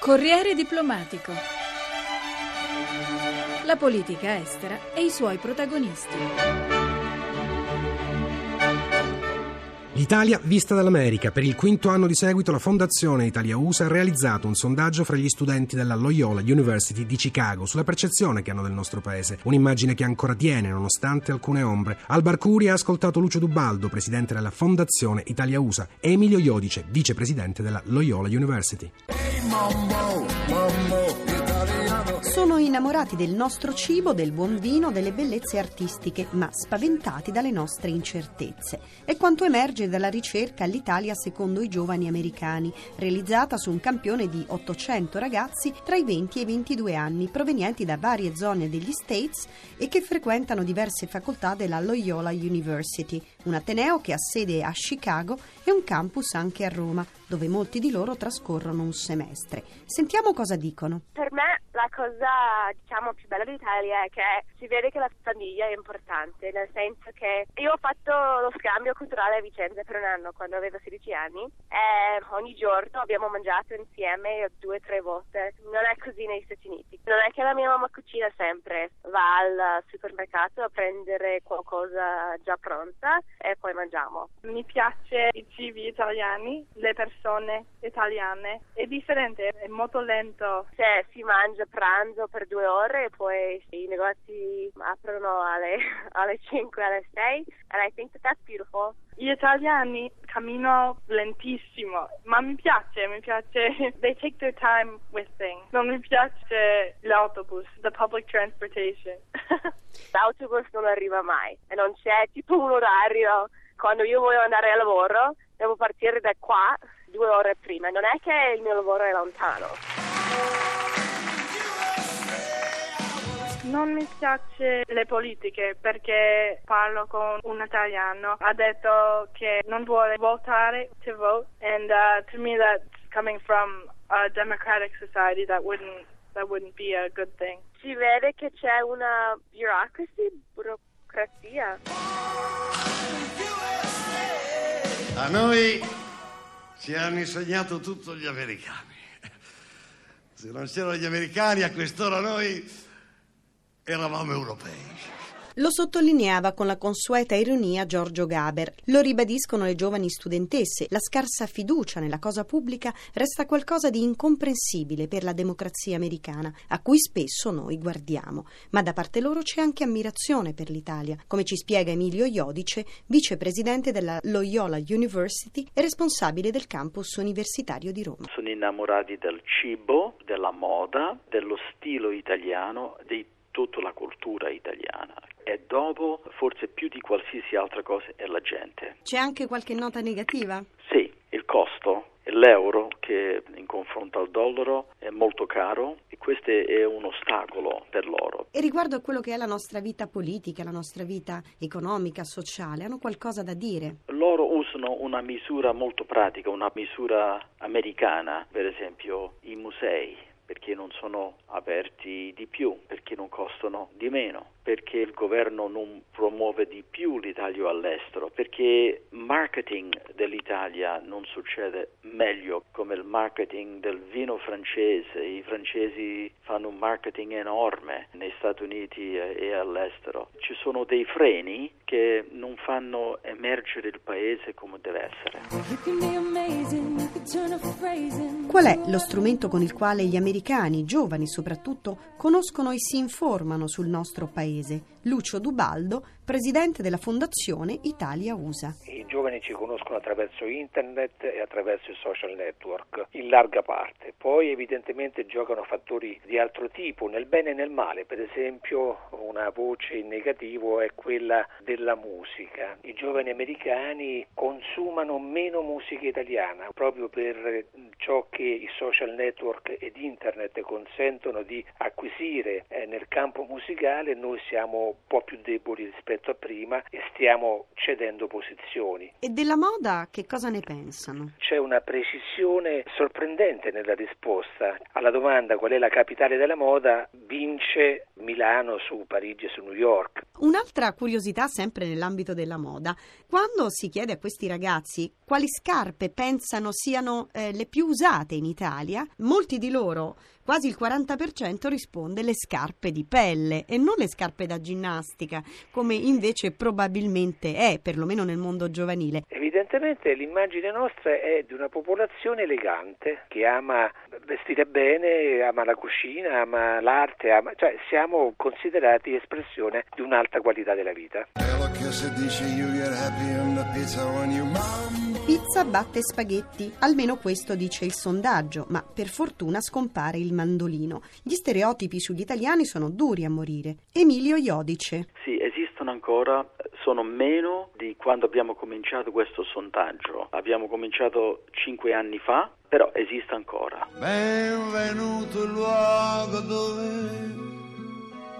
Corriere diplomatico. La politica estera e i suoi protagonisti. L'Italia vista dall'America. Per il quinto anno di seguito la Fondazione Italia-USA ha realizzato un sondaggio fra gli studenti della Loyola University di Chicago sulla percezione che hanno del nostro paese. Un'immagine che ancora tiene, nonostante alcune ombre. Al Barcuri ha ascoltato Lucio Dubaldo, presidente della Fondazione Italia-USA, e Emilio Iodice, vicepresidente della Loyola University. Sono innamorati del nostro cibo, del buon vino, delle bellezze artistiche, ma spaventati dalle nostre incertezze. È quanto emerge dalla ricerca all'Italia secondo i giovani americani, realizzata su un campione di 800 ragazzi tra i 20 e i 22 anni, provenienti da varie zone degli States e che frequentano diverse facoltà della Loyola University, un ateneo che ha sede a Chicago e un campus anche a Roma, dove molti di loro trascorrono un semestre. Sentiamo cosa dicono. Per me la cosa diciamo più bella d'Italia è che si vede che la famiglia è importante, nel senso che io ho fatto lo scambio culturale a Vicenza per un anno quando avevo 16 anni e ogni giorno abbiamo mangiato insieme due o tre volte. Non è così negli Stati Uniti. Non è che la mia mamma cucina sempre, va al supermercato a prendere qualcosa già pronta e poi mangiamo. Mi piace i cibi italiani, le persone italiane. È differente, è molto lento. Se si mangia pranzo per due ore e poi i negozi aprono alle, alle 5, alle 6 and I think that that's beautiful. Gli italiani camminano lentissimo, ma mi piace, mi piace. They take their time with things. Non mi piace l'autobus, the public transportation. L'autobus non arriva mai e non c'è tipo un orario. Quando io voglio andare al lavoro, devo partire da qua due ore prima. Non è che il mio lavoro è lontano. Non mi piace le politiche perché parlo con un italiano. Ha detto che non vuole votare to vote and uh, to me that's coming from a democratic society that wouldn't that wouldn't be a good thing. Si vede che c'è una bureaucracy, burocrazia. A noi ci hanno insegnato tutto gli americani. Se non c'erano gli americani a quest'ora noi eravamo europei. Lo sottolineava con la consueta ironia Giorgio Gaber. Lo ribadiscono le giovani studentesse. La scarsa fiducia nella cosa pubblica resta qualcosa di incomprensibile per la democrazia americana, a cui spesso noi guardiamo. Ma da parte loro c'è anche ammirazione per l'Italia, come ci spiega Emilio Iodice, vicepresidente della Loyola University e responsabile del campus universitario di Roma. Sono innamorati del cibo, della moda, dello stile italiano, dei tutta la cultura italiana e dopo, forse più di qualsiasi altra cosa, è la gente. C'è anche qualche nota negativa? Sì, il costo. L'euro che in confronto al dollaro è molto caro e questo è un ostacolo per loro. E riguardo a quello che è la nostra vita politica, la nostra vita economica, sociale, hanno qualcosa da dire? Loro usano una misura molto pratica, una misura americana, per esempio i musei perché non sono aperti di più, perché non costano di meno, perché il governo non promuove di più l'Italia all'estero, perché il marketing dell'Italia non succede meglio come il marketing del vino francese. I francesi fanno un marketing enorme negli Stati Uniti e all'estero. Ci sono dei freni che non fanno emergere il paese come deve essere. Qual è lo strumento con il quale gli americani, giovani soprattutto, conoscono e si informano sul nostro paese? Lucio Dubaldo, presidente della Fondazione Italia-USA. I giovani ci conoscono attraverso internet e attraverso i social network, in larga parte. Poi evidentemente giocano fattori di altro tipo, nel bene e nel male. Per esempio una voce in negativo è quella della musica. I giovani americani consumano meno musica italiana proprio per ciò che i social network ed internet consentono di acquisire eh, nel campo musicale. Noi siamo un po' più deboli rispetto a prima e stiamo cedendo posizioni. E della moda che cosa ne pensano? C'è una precisione sorprendente nella risposta alla domanda qual è la capitale della moda, vince Milano su Parigi e su New York. Un'altra curiosità sempre nell'ambito della moda, quando si chiede a questi ragazzi quali scarpe pensano siano eh, le più usate in Italia, molti di loro, quasi il 40% risponde le scarpe di pelle e non le scarpe da ginnastica, come invece probabilmente è, perlomeno nel mondo giovanile. Evidentemente l'immagine nostra è di una popolazione elegante che ama vestire bene, ama la cucina, ama l'arte, ama... cioè siamo considerati espressione di un'alta qualità della vita. Pizza batte spaghetti, almeno questo dice il sondaggio, ma per fortuna scompare il mandolino. Gli stereotipi sugli italiani sono duri a morire. Emilio Iodice. Sì, esistono ancora, sono meno di quando abbiamo cominciato questo sondaggio. Abbiamo cominciato cinque anni fa, però esiste ancora. Benvenuto il luogo dove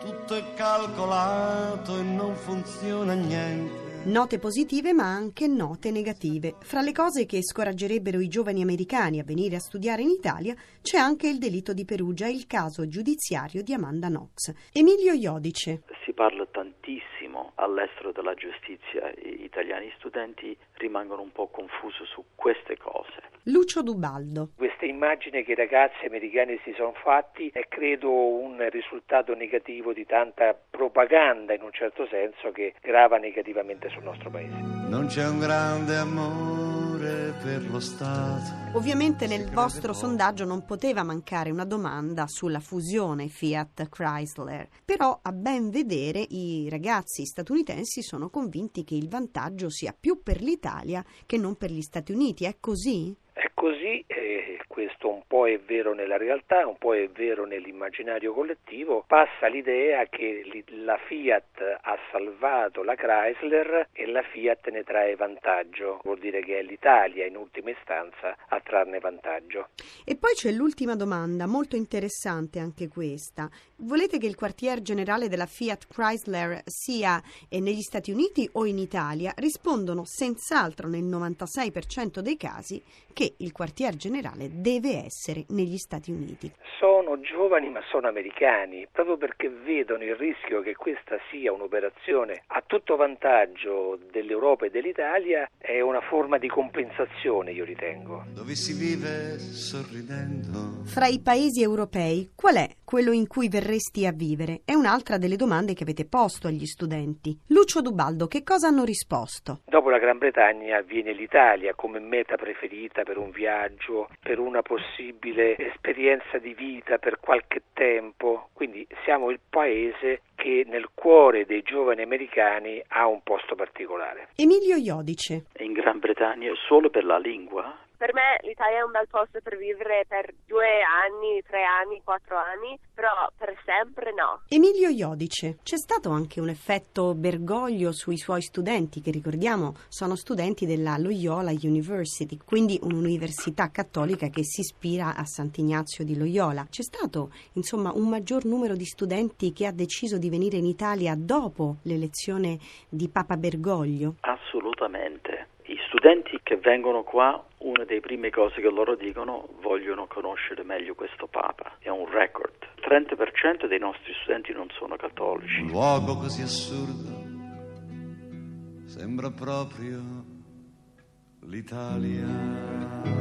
tutto è calcolato e non funziona niente. Note positive ma anche note negative. Fra le cose che scoraggerebbero i giovani americani a venire a studiare in Italia c'è anche il delitto di Perugia e il caso giudiziario di Amanda Knox. Emilio Iodice. Si parla tantissimo all'estero della giustizia, gli italiani studenti rimangono un po' confusi su queste cose. Lucio Dubaldo. Questa immagine che i ragazzi americani si sono fatti è credo un risultato negativo di tanta propaganda in un certo senso che grava negativamente sul nostro paese. Non c'è un grande amore per lo Stato. Ovviamente nel vostro sondaggio non poteva mancare una domanda sulla fusione Fiat-Chrysler, però a ben vedere i ragazzi statunitensi sono convinti che il vantaggio sia più per l'Italia che non per gli Stati Uniti. È così? Così, eh, questo un po' è vero nella realtà, un po' è vero nell'immaginario collettivo. Passa l'idea che la Fiat ha salvato la Chrysler e la Fiat ne trae vantaggio. Vuol dire che è l'Italia in ultima istanza a trarne vantaggio. E poi c'è l'ultima domanda, molto interessante anche questa. Volete che il quartier generale della Fiat Chrysler sia eh, negli Stati Uniti o in Italia? Rispondono senz'altro nel 96% dei casi che il quartier generale deve essere negli Stati Uniti. Sono giovani ma sono americani, proprio perché vedono il rischio che questa sia un'operazione a tutto vantaggio dell'Europa e dell'Italia, è una forma di compensazione, io ritengo. Dove si vive sorridendo. Fra i paesi europei, qual è quello in cui verresti a vivere? È un'altra delle domande che avete posto agli studenti. Lucio Dubaldo, che cosa hanno risposto? Dopo la Gran Bretagna viene l'Italia come meta preferita per un viaggio, per una possibile esperienza di vita per qualche tempo. Quindi siamo il paese che nel cuore dei giovani americani ha un posto particolare. Emilio Iodice. In Bretagna solo per la lingua? Per me l'Italia è un bel posto per vivere per due anni, tre anni, quattro anni, però per sempre no. Emilio Iodice. C'è stato anche un effetto Bergoglio sui suoi studenti, che ricordiamo sono studenti della Loyola University, quindi un'università cattolica che si ispira a Sant'Ignazio di Loyola. C'è stato, insomma, un maggior numero di studenti che ha deciso di venire in Italia dopo l'elezione di Papa Bergoglio? Assolutamente. Studenti che vengono qua, una delle prime cose che loro dicono, vogliono conoscere meglio questo Papa. È un record. Il 30% dei nostri studenti non sono cattolici. Un luogo così assurdo sembra proprio l'Italia.